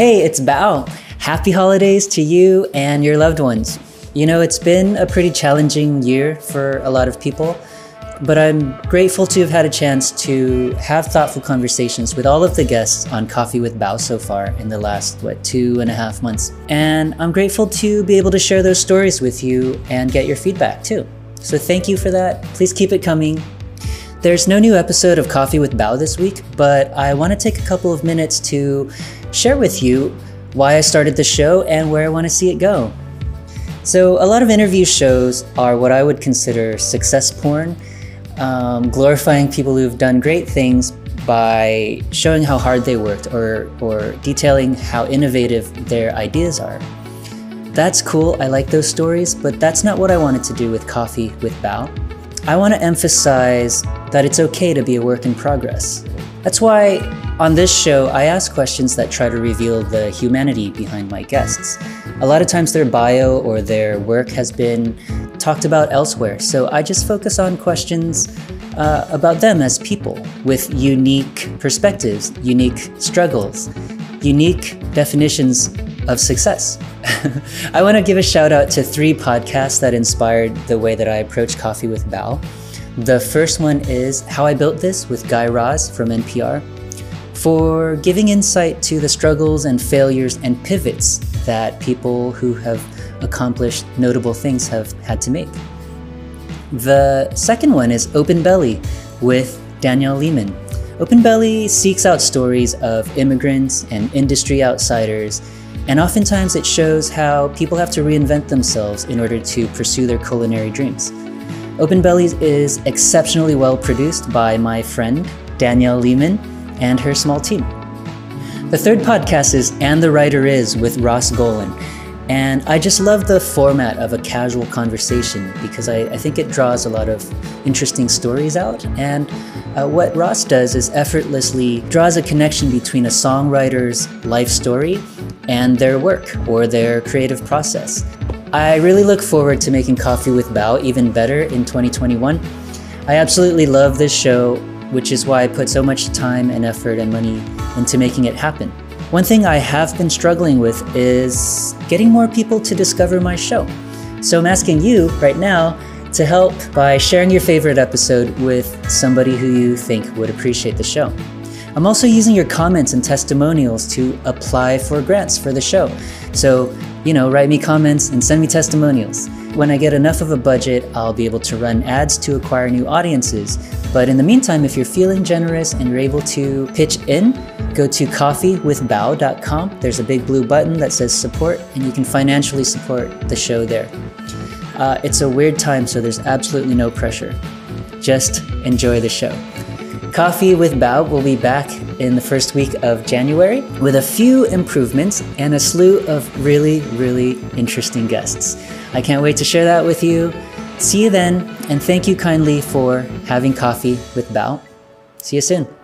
Hey, it's Bao. Happy holidays to you and your loved ones. You know, it's been a pretty challenging year for a lot of people, but I'm grateful to have had a chance to have thoughtful conversations with all of the guests on Coffee with Bao so far in the last, what, two and a half months. And I'm grateful to be able to share those stories with you and get your feedback too. So thank you for that. Please keep it coming. There's no new episode of Coffee with Bao this week, but I want to take a couple of minutes to share with you why I started the show and where I want to see it go. So, a lot of interview shows are what I would consider success porn, um, glorifying people who've done great things by showing how hard they worked or, or detailing how innovative their ideas are. That's cool, I like those stories, but that's not what I wanted to do with Coffee with Bao. I want to emphasize that it's okay to be a work in progress. That's why on this show, I ask questions that try to reveal the humanity behind my guests. A lot of times their bio or their work has been talked about elsewhere, so I just focus on questions uh, about them as people with unique perspectives, unique struggles, unique definitions of success. I want to give a shout out to three podcasts that inspired the way that I approach coffee with Bao. The first one is How I Built This with Guy Raz from NPR for giving insight to the struggles and failures and pivots that people who have accomplished notable things have had to make. The second one is Open Belly with Danielle Lehman. Open Belly seeks out stories of immigrants and industry outsiders and oftentimes it shows how people have to reinvent themselves in order to pursue their culinary dreams. Open Bellies is exceptionally well produced by my friend, Danielle Lehman, and her small team. The third podcast is And the Writer Is with Ross Golan. And I just love the format of a casual conversation because I, I think it draws a lot of interesting stories out. And uh, what Ross does is effortlessly draws a connection between a songwriter's life story and their work or their creative process. I really look forward to making Coffee with Bao even better in 2021. I absolutely love this show, which is why I put so much time and effort and money into making it happen. One thing I have been struggling with is getting more people to discover my show. So I'm asking you right now to help by sharing your favorite episode with somebody who you think would appreciate the show. I'm also using your comments and testimonials to apply for grants for the show. So, you know, write me comments and send me testimonials. When I get enough of a budget, I'll be able to run ads to acquire new audiences. But in the meantime, if you're feeling generous and you're able to pitch in, go to coffeewithbao.com. There's a big blue button that says support, and you can financially support the show there. Uh, it's a weird time, so there's absolutely no pressure. Just enjoy the show. Coffee with Bao will be back in the first week of January with a few improvements and a slew of really, really interesting guests. I can't wait to share that with you. See you then, and thank you kindly for having coffee with Bao. See you soon.